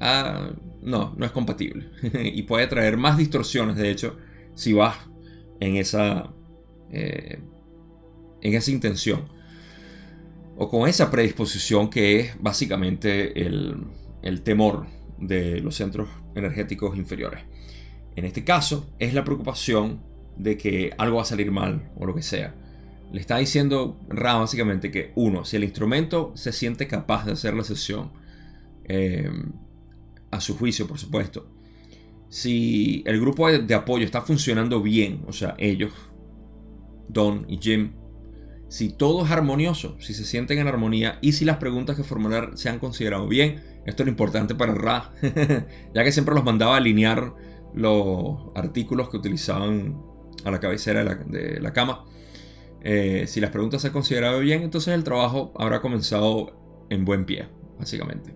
Ah, no, no es compatible. *laughs* y puede traer más distorsiones, de hecho, si vas en esa, eh, en esa intención o con esa predisposición que es básicamente el, temor de los centros energéticos inferiores. En este caso es la preocupación de que algo va a salir mal o lo que sea. Le está diciendo Ra básicamente que uno, si el instrumento se siente capaz de hacer la sesión, eh, a su juicio por supuesto, si el grupo de apoyo está funcionando bien, o sea, ellos, Don y Jim, si todo es armonioso, si se sienten en armonía y si las preguntas que formular se han considerado bien. Esto es lo importante para Ra, *laughs* ya que siempre los mandaba a alinear los artículos que utilizaban a la cabecera de la, cama. Eh, si las preguntas se han considerado bien, entonces el trabajo habrá comenzado en buen pie, básicamente.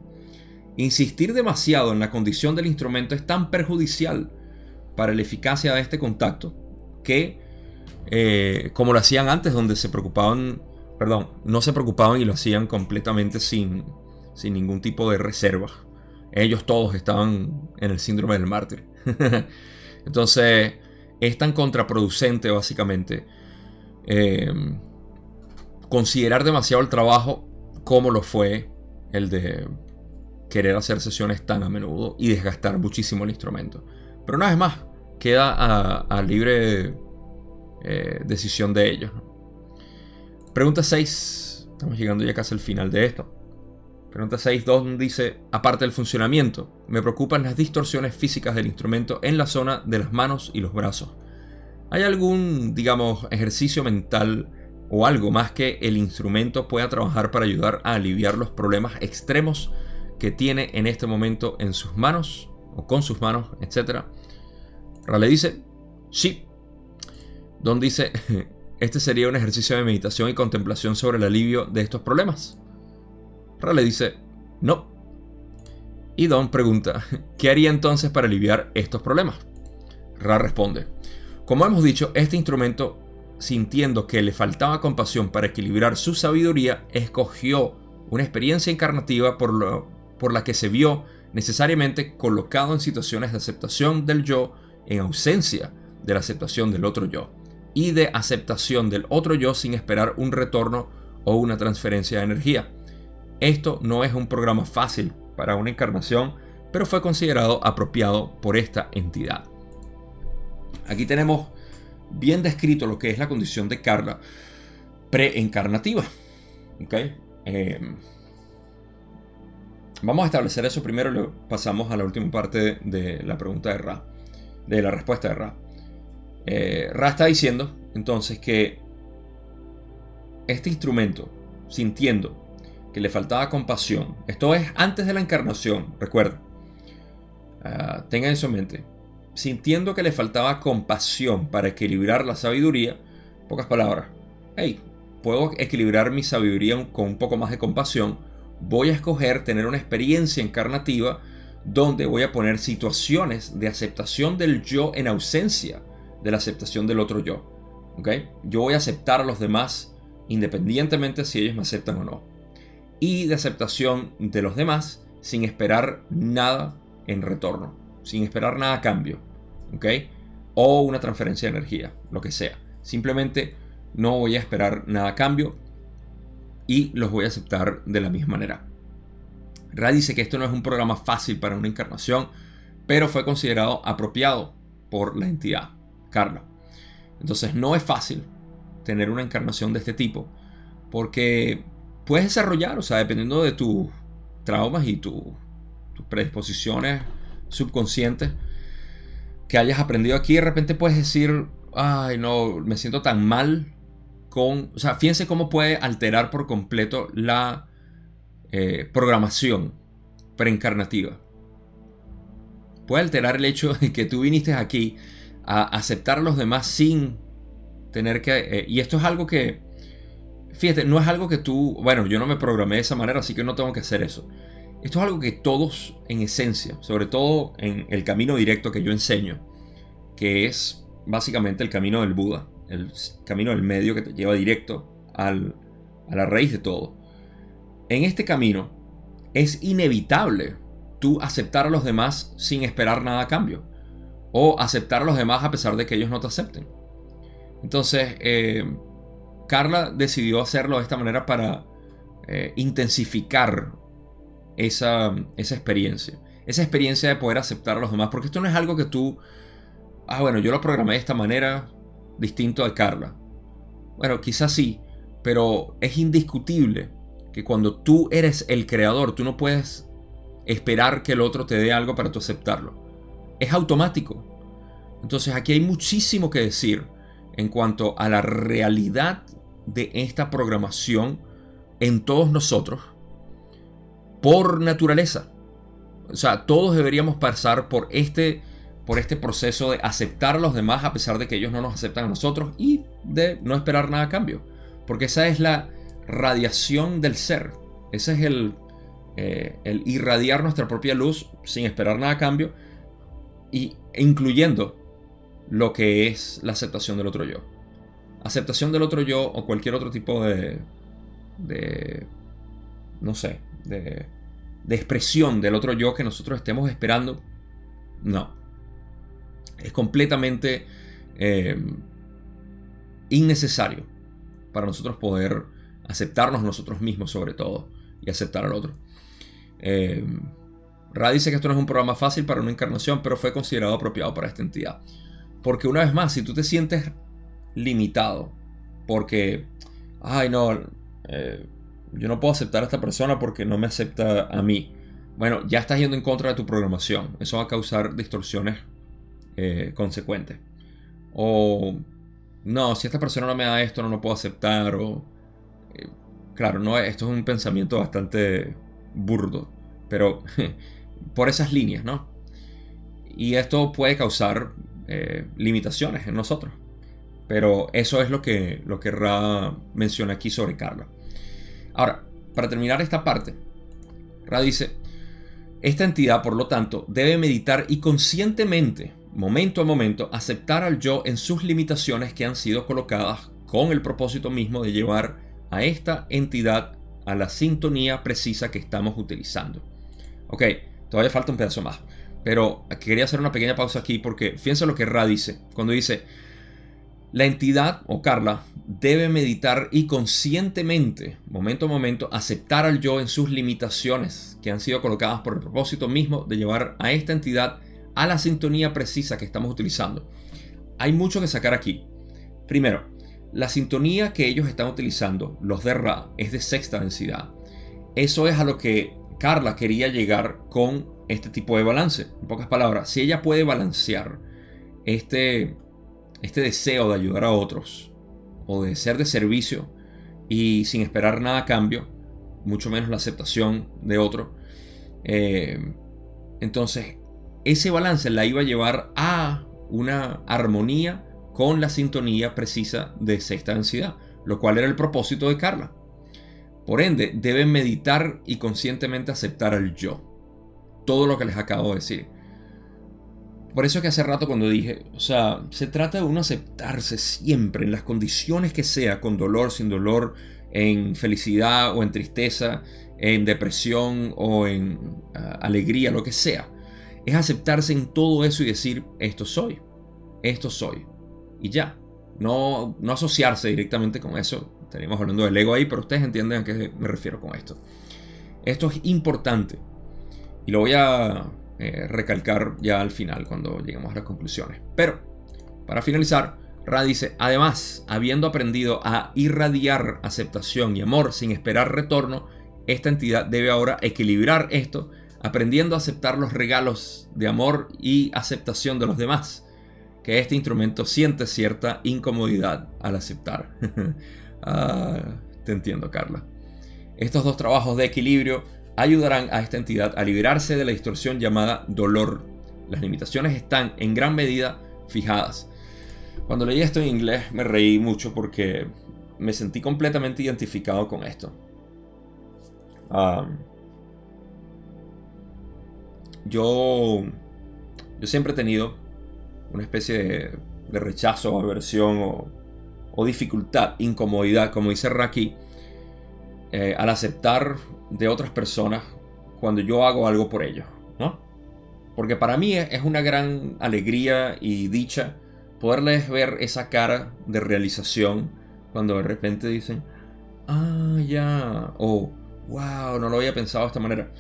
Insistir demasiado en la condición del instrumento es tan perjudicial para la eficacia de este contacto que eh, como lo hacían antes, donde se preocupaban perdón, no se preocupaban y lo hacían completamente sin, sin ningún tipo de reserva. Ellos todos estaban en el síndrome del mártir. *laughs* Entonces, es tan contraproducente básicamente eh, considerar demasiado el trabajo como lo fue el de querer hacer sesiones tan a menudo y desgastar muchísimo el instrumento. Pero una vez más, queda a, libre eh, decisión de ellos. Pregunta 6. Estamos llegando ya casi al final de esto. Pregunta 6. Don dice, aparte del funcionamiento, me preocupan las distorsiones físicas del instrumento en la zona de las manos y los brazos. ¿Hay algún, digamos, ejercicio mental o algo más que el instrumento pueda trabajar para ayudar a aliviar los problemas extremos que tiene en este momento en sus manos o con sus manos, etcétera? Rale dice, sí. Don dice, *laughs* este sería un ejercicio de meditación y contemplación sobre el alivio de estos problemas. Rale dice, no. Y Don pregunta, *laughs* ¿qué haría entonces para aliviar estos problemas? Ra responde, como hemos dicho, este instrumento, sintiendo que le faltaba compasión para equilibrar su sabiduría, escogió una experiencia encarnativa por, por la que se vio necesariamente colocado en situaciones de aceptación del yo en ausencia de la aceptación del otro yo y de aceptación del otro yo sin esperar un retorno o una transferencia de energía. Esto no es un programa fácil para una encarnación, pero fue considerado apropiado por esta entidad. Aquí tenemos bien descrito lo que es la condición de Carla preencarnativa. ¿Okay? Em, vamos a establecer eso primero y luego pasamos a la última parte de la pregunta de Ra de la respuesta de Ra. Eh, Ra está diciendo entonces que este instrumento, sintiendo que le faltaba compasión, esto es antes de la encarnación, recuerda, uh, tengan eso en mente, sintiendo que le faltaba compasión para equilibrar la sabiduría, pocas palabras, hey, puedo equilibrar mi sabiduría con un poco más de compasión, voy a escoger tener una experiencia encarnativa donde voy a poner situaciones de aceptación del yo en ausencia de la aceptación del otro yo. ¿okay? Yo voy a aceptar a los demás independientemente si ellos me aceptan o no. Y de aceptación de los demás sin esperar nada en retorno, sin esperar nada a cambio. ¿okay? O una transferencia de energía, lo que sea. Simplemente no voy a esperar nada a cambio y los voy a aceptar de la misma manera. Ra dice que esto no es un programa fácil para una encarnación, pero fue considerado apropiado por la entidad, Carla. Entonces no es fácil tener una encarnación de este tipo, porque puedes desarrollar, o sea, dependiendo de tus traumas y tus predisposiciones subconscientes que hayas aprendido aquí, de repente puedes decir, ay, no, me siento tan mal con, o sea, fíjense cómo puede alterar por completo la eh, programación preencarnativa. Puede alterar el hecho de que tú viniste aquí a aceptar a los demás sin tener que... Eh, y esto es algo que... Fíjate, no es algo que tú... Bueno, yo no me programé de esa manera, así que no tengo que hacer eso. Esto es algo que todos en esencia, sobre todo en el camino directo que yo enseño, que es básicamente el camino del Buda, el camino del medio que te lleva directo a la raíz de todo en este camino es inevitable tú aceptar a los demás sin esperar nada a cambio. O aceptar a los demás a pesar de que ellos no te acepten. Entonces, eh, Carla decidió hacerlo de esta manera para eh, intensificar esa, esa experiencia. Esa experiencia de poder aceptar a los demás. Porque esto no es algo que tú... Ah, bueno, yo lo programé de esta manera distinto de Carla. Bueno, quizás sí, pero es indiscutible que cuando tú eres el creador, tú no puedes esperar que el otro te dé algo para tú aceptarlo. Es automático. Entonces aquí hay muchísimo que decir en cuanto a la realidad de esta programación en todos nosotros por naturaleza. O sea, todos deberíamos pasar por este, por este proceso de aceptar a los demás a pesar de que ellos no nos aceptan a nosotros y de no esperar nada a cambio. Porque esa es la, radiación del ser. Ese es el, eh, irradiar nuestra propia luz sin esperar nada a cambio, y, incluyendo lo que es la aceptación del otro yo. Aceptación del otro yo o cualquier otro tipo de de no sé, de, expresión del otro yo que nosotros estemos esperando. No. Es completamente eh, innecesario para nosotros poder aceptarnos nosotros mismos sobre todo y aceptar al otro. Eh, Ra dice que esto no es un programa fácil para una encarnación, pero fue considerado apropiado para esta entidad. Porque una vez más, si tú te sientes limitado, porque, ay no, eh, yo no puedo aceptar a esta persona porque no me acepta a mí. Bueno, ya estás yendo en contra de tu programación. Eso va a causar distorsiones eh, consecuentes. O, no, si esta persona no me da esto, no lo puedo aceptar. O, eh, claro, no, esto es un pensamiento bastante burdo. Pero *laughs* por esas líneas, ¿no? Y esto puede causar eh, limitaciones en nosotros. Pero eso es lo que, lo que Ra menciona aquí sobre Carla. Ahora, para terminar esta parte, Ra dice, esta entidad, por lo tanto, debe meditar y conscientemente, momento a momento, aceptar al yo en sus limitaciones que han sido colocadas con el propósito mismo de llevar a esta entidad a la sintonía precisa que estamos utilizando. Ok, todavía falta un pedazo más. Pero quería hacer una pequeña pausa aquí porque fíjense lo que Ra dice. Cuando dice, la entidad o Carla debe meditar y conscientemente, momento a momento, aceptar al yo en sus limitaciones que han sido colocadas por el propósito mismo de llevar a esta entidad a la sintonía precisa que estamos utilizando. Hay mucho que sacar aquí. Primero, la sintonía que ellos están utilizando, los de Ra, es de sexta densidad. Eso es a lo que Carla quería llegar con este tipo de balance. En pocas palabras, si ella puede balancear este, este deseo de ayudar a otros o de ser de servicio y sin esperar nada a cambio, mucho menos la aceptación de otro, eh, entonces ese balance la iba a llevar a una armonía con la sintonía precisa de sexta densidad, lo cual era el propósito de Carla. Por ende, deben meditar y conscientemente aceptar al yo. Todo lo que les acabo de decir. Por eso que hace rato cuando dije, o sea, se trata de uno aceptarse siempre en las condiciones que sea, con dolor, sin dolor, en felicidad o en tristeza, en depresión o en ah, alegría, lo que sea. Es aceptarse en todo eso y decir, esto soy, esto soy. Y ya. No, no asociarse directamente con eso, Estaríamos hablando del ego ahí, pero ustedes entienden a qué me refiero con esto. Esto es importante. Y lo voy a eh, recalcar ya al final, cuando lleguemos a las conclusiones. Pero, para finalizar, Ra dice, además, habiendo aprendido a irradiar aceptación y amor sin esperar retorno, esta entidad debe ahora equilibrar esto, aprendiendo a aceptar los regalos de amor y aceptación de los demás, que este instrumento siente cierta incomodidad al aceptar. *laughs* Ah, te entiendo, Carla. Estos dos trabajos de equilibrio ayudarán a esta entidad a liberarse de la distorsión llamada dolor. Las limitaciones están en gran medida fijadas. Cuando leí esto en inglés me reí mucho porque me sentí completamente identificado con esto. Yo, yo siempre he tenido una especie de, de rechazo, aversión o o dificultad, incomodidad, como dice Raki, eh, al aceptar de otras personas cuando yo hago algo por ellos, ¿no? Porque para mí es una gran alegría y dicha poderles ver esa cara de realización cuando de repente dicen, ah, ya, o wow, no lo había pensado de esta manera.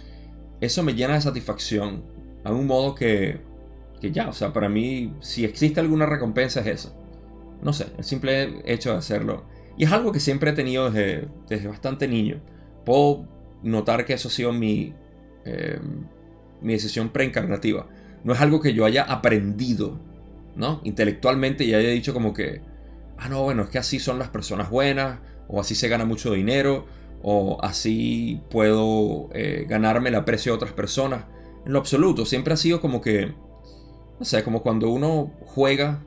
Eso me llena de satisfacción, a un modo que, que ya, o sea, para mí, si existe alguna recompensa es eso. No sé, el simple hecho de hacerlo. Y es algo que siempre he tenido desde, bastante niño. Puedo notar que eso ha sido mi, eh, mi decisión preencarnativa. No es algo que yo haya aprendido, ¿no? Intelectualmente y haya dicho como que, ah, no, bueno, es que así son las personas buenas, o así se gana mucho dinero, o así puedo eh, ganarme el aprecio de otras personas. En lo absoluto, siempre ha sido como que, no sé, como cuando uno juega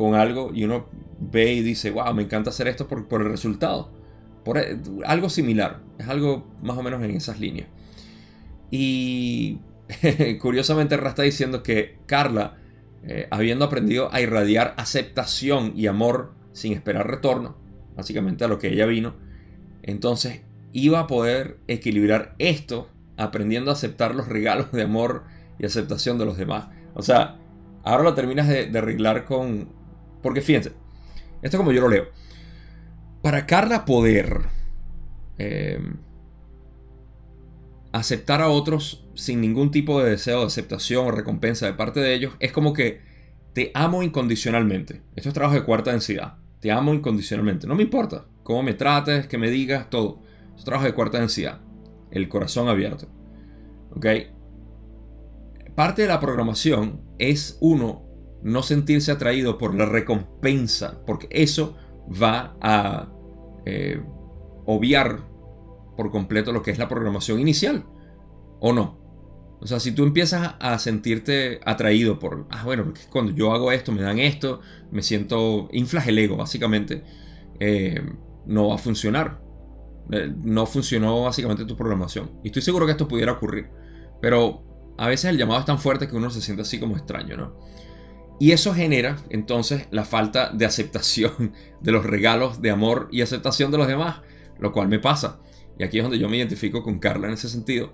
con algo y uno ve y dice, wow, me encanta hacer esto por, el resultado. Por, e, algo similar, es algo más o menos en esas líneas. Y *laughs* curiosamente Ra está diciendo que Carla, eh, habiendo aprendido a irradiar aceptación y amor sin esperar retorno, básicamente a lo que ella vino, entonces iba a poder equilibrar esto aprendiendo a aceptar los regalos de amor y aceptación de los demás. O sea, ahora lo terminas de, arreglar con... Porque fíjense, esto es como yo lo leo. Para Carla poder em, aceptar a otros sin ningún tipo de deseo de aceptación o recompensa de parte de ellos, es como que te amo incondicionalmente. Esto es trabajo de cuarta densidad. Te amo incondicionalmente. No me importa cómo me trates, que me digas, todo. Es trabajo de cuarta densidad. El corazón abierto. ¿Ok? Parte de la programación es uno no sentirse atraído por la recompensa, porque eso va a eh, obviar por completo lo que es la programación inicial, ¿o no? O sea, si tú empiezas a sentirte atraído por, ah, bueno, porque cuando yo hago esto, me dan esto, me siento, inflas el ego, básicamente, eh, no va a funcionar. Eh, no funcionó básicamente tu programación. Y estoy seguro que esto pudiera ocurrir. Pero a veces el llamado es tan fuerte que uno se siente así como extraño, ¿no? Y eso genera entonces la falta de aceptación *laughs* de los regalos de amor y aceptación de los demás, lo cual me pasa. Y aquí es donde yo me identifico con Carla en ese sentido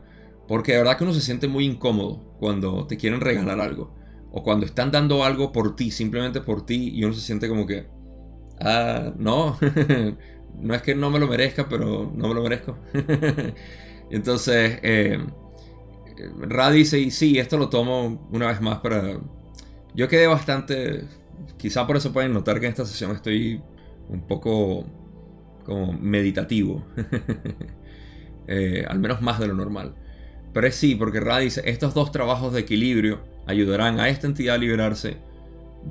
porque de verdad que uno se siente muy incómodo cuando te quieren regalar algo. O cuando están dando algo por ti, simplemente por ti, y uno se siente como que, ah, no, *laughs* no es que no me lo merezca, pero no me lo merezco. *laughs* Entonces, eh, Ra dice, y sí, esto lo tomo una vez más para... Yo quedé bastante... Quizá por eso pueden notar que en esta sesión estoy un poco como meditativo. *laughs* Eh, al menos más de lo normal. Pero es sí, porque Ra dice, estos dos trabajos de equilibrio ayudarán a esta entidad a liberarse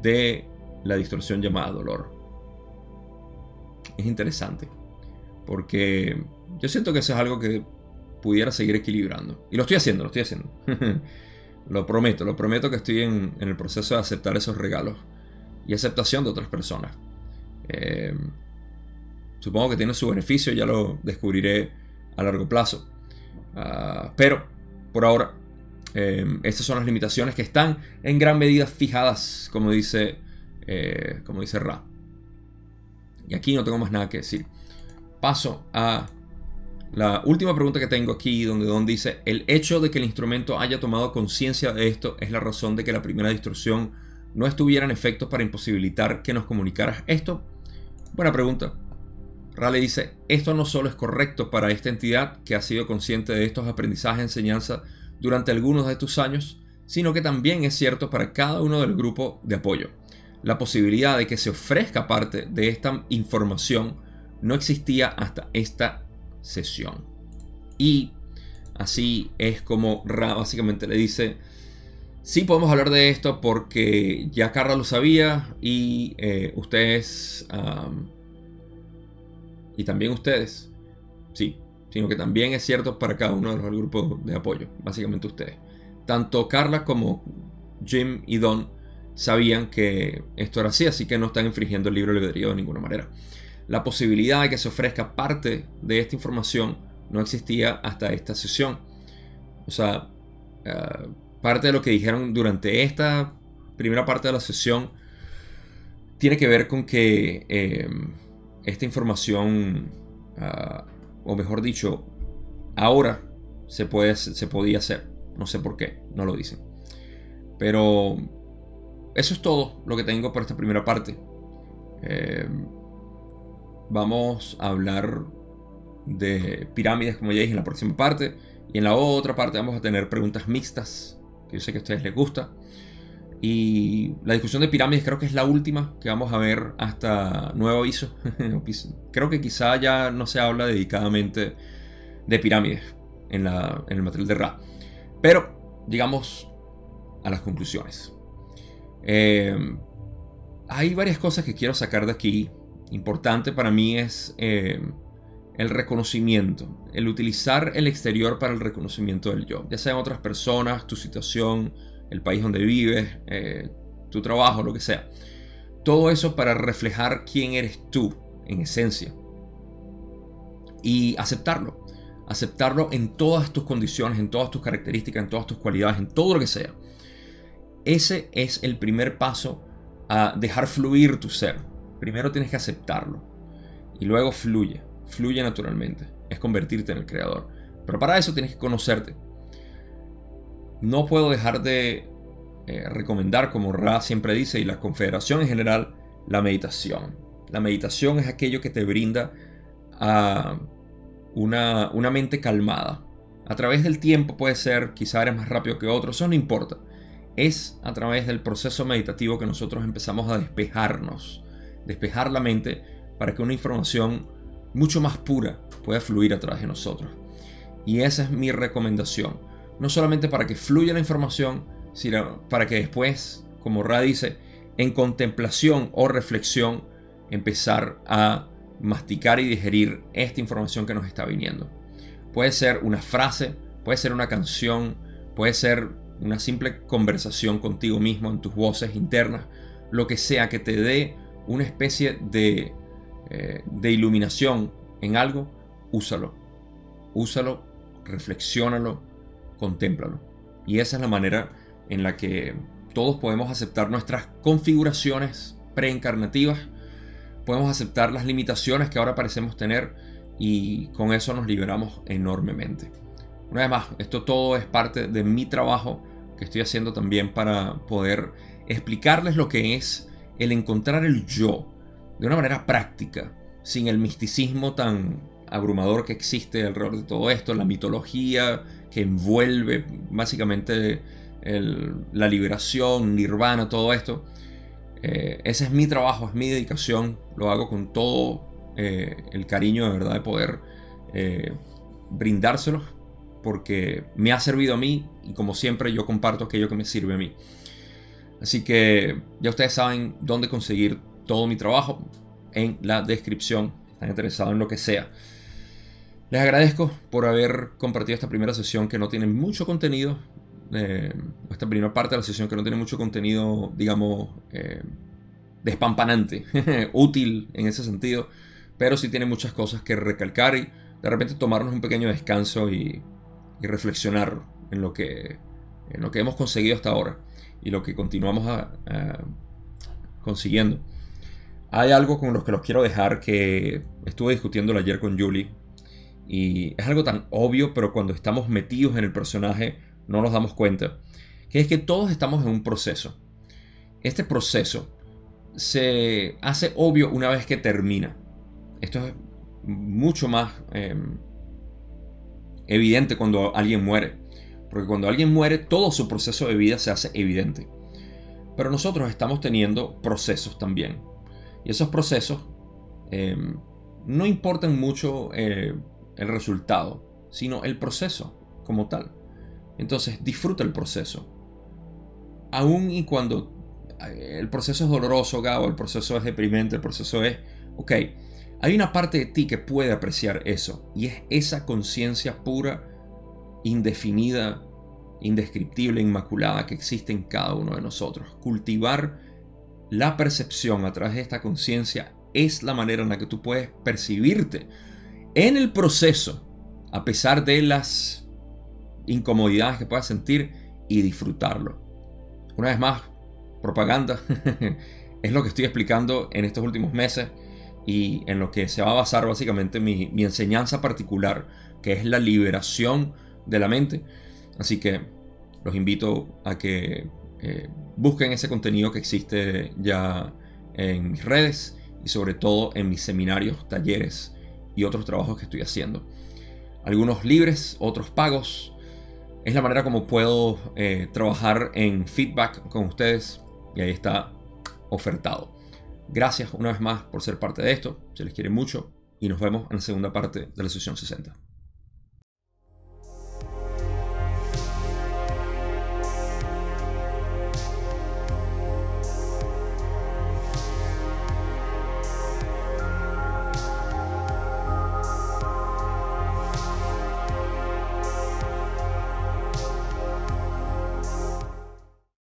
de la distorsión llamada dolor. Es interesante, porque yo siento que eso es algo que pudiera seguir equilibrando. Y lo estoy haciendo, lo estoy haciendo. *laughs* lo prometo, lo prometo que estoy en, el proceso de aceptar esos regalos y aceptación de otras personas. Eh, supongo que tiene su beneficio, ya lo descubriré a largo plazo. Ah, pero por ahora. Em, estas son las limitaciones que están en gran medida fijadas, como dice, eh, como dice Ra. Y aquí no tengo más nada que decir. Paso a la última pregunta que tengo aquí, donde Don dice, el hecho de que el instrumento haya tomado conciencia de esto es la razón de que la primera distorsión no estuviera en efecto para imposibilitar que nos comunicaras esto. Buena pregunta. Raleigh dice, esto no solo es correcto para esta entidad que ha sido consciente de estos aprendizajes enseñanza durante algunos de tus años, sino que también es cierto para cada uno del grupo de apoyo. La posibilidad de que se ofrezca parte de esta información no existía hasta esta sesión. Y así es como Ra básicamente le dice, sí podemos hablar de esto porque ya Carla lo sabía y eh, ustedes y también ustedes, sí, sino que también es cierto para cada uno de los grupos de apoyo, básicamente ustedes. Tanto Carla como Jim y Don sabían que esto era así, así que no están infringiendo el libro albedrío de ninguna manera. La posibilidad de que se ofrezca parte de esta información no existía hasta esta sesión. O sea, eh, parte de lo que dijeron durante esta primera parte de la sesión tiene que ver con que eh, esta información, ah, o mejor dicho, ahora se, puede, se podía hacer. No sé por qué, no lo dicen. Pero eso es todo lo que tengo para esta primera parte. Eh, vamos a hablar de pirámides, como ya dije, en la próxima parte. Y en la otra parte vamos a tener preguntas mixtas, que yo sé que a ustedes les gusta. Y la discusión de pirámides creo que es la última que vamos a ver hasta nuevo aviso. *laughs* creo que quizá ya no se habla dedicadamente de pirámides en, el material de Ra. Pero llegamos a las conclusiones. Eh, hay varias cosas que quiero sacar de aquí. Importante para mí es eh, el reconocimiento, el utilizar el exterior para el reconocimiento del yo, ya sea en otras personas, tu situación, el país donde vives, eh, tu trabajo, lo que sea. Todo eso para reflejar quién eres tú en esencia. Y aceptarlo. Aceptarlo en todas tus condiciones, en todas tus características, en todas tus cualidades, en todo lo que sea. Ese es el primer paso a dejar fluir tu ser. Primero tienes que aceptarlo. Y luego fluye. fluye naturalmente, es convertirte en el creador. Pero para eso tienes que conocerte. No puedo dejar de eh, recomendar, como Ra siempre dice, y la Confederación en general, la meditación. La meditación es aquello que te brinda a una, una mente calmada. A través del tiempo puede ser, quizá eres más rápido que otro, eso no importa. Es a través del proceso meditativo que nosotros empezamos a despejarnos, despejar la mente para que una información mucho más pura pueda fluir a través de nosotros. Y esa es mi recomendación. No solamente para que fluya la información, sino para que después, como Ra dice, en contemplación o reflexión, empezar a masticar y digerir esta información que nos está viniendo. Puede ser una frase, puede ser una canción, puede ser una simple conversación contigo mismo en tus voces internas, lo que sea que te dé una especie de, eh, de iluminación en algo, úsalo. Úsalo, reflexiónalo, contémplalo. Y esa es la manera en la que todos podemos aceptar nuestras configuraciones preencarnativas, podemos aceptar las limitaciones que ahora parecemos tener y con eso nos liberamos enormemente. Una vez más, esto todo es parte de mi trabajo que estoy haciendo también para poder explicarles lo que es el encontrar el yo de una manera práctica, sin el misticismo tan abrumador que existe alrededor de todo esto, la mitología que envuelve básicamente la liberación, nirvana, todo esto. Eh, ese es mi trabajo, es mi dedicación, lo hago con todo eh, el cariño de verdad de poder eh, brindárselos porque me ha servido a mí y como siempre yo comparto aquello que me sirve a mí. Así que ya ustedes saben dónde conseguir todo mi trabajo en la descripción. Están interesados en lo que sea. Les agradezco por haber compartido esta primera sesión que no tiene mucho contenido. Eh, esta primera parte de la sesión que no tiene mucho contenido, digamos, eh, despampanante, *laughs* útil en ese sentido, pero sí tiene muchas cosas que recalcar y de repente tomarnos un pequeño descanso y, reflexionar en lo, que, en lo que hemos conseguido hasta ahora y lo que continuamos consiguiendo. Hay algo con lo que los quiero dejar que estuve discutiendo ayer con Julie y es algo tan obvio, pero cuando estamos metidos en el personaje no nos damos cuenta, que es que todos estamos en un proceso. Este proceso se hace obvio una vez que termina. Esto es mucho más em, evidente cuando alguien muere. Porque cuando alguien muere, todo su proceso de vida se hace evidente. Pero nosotros estamos teniendo procesos también. Y esos procesos em, no importan mucho eh, el resultado, sino el proceso como tal. Entonces disfruta el proceso. Aún y cuando eh, el proceso es doloroso, Gabo, el proceso es deprimente, el proceso es... Ok, hay una parte de ti que puede apreciar eso. Y es esa conciencia pura, indefinida, indescriptible, inmaculada que existe en cada uno de nosotros. Cultivar la percepción a través de esta conciencia es la manera en la que tú puedes percibirte en el proceso, a pesar de las incomodidades que puedas sentir y disfrutarlo. Una vez más, propaganda *laughs* es lo que estoy explicando en estos últimos meses y en lo que se va a basar básicamente mi, enseñanza particular, que es la liberación de la mente. Así que los invito a que eh, busquen ese contenido que existe ya en mis redes y sobre todo en mis seminarios, talleres y otros trabajos que estoy haciendo. Algunos libres, otros pagos, es la manera como puedo eh, trabajar en feedback con ustedes y ahí está ofertado. Gracias una vez más por ser parte de esto, se les quiere mucho y nos vemos en la segunda parte de la sesión 60.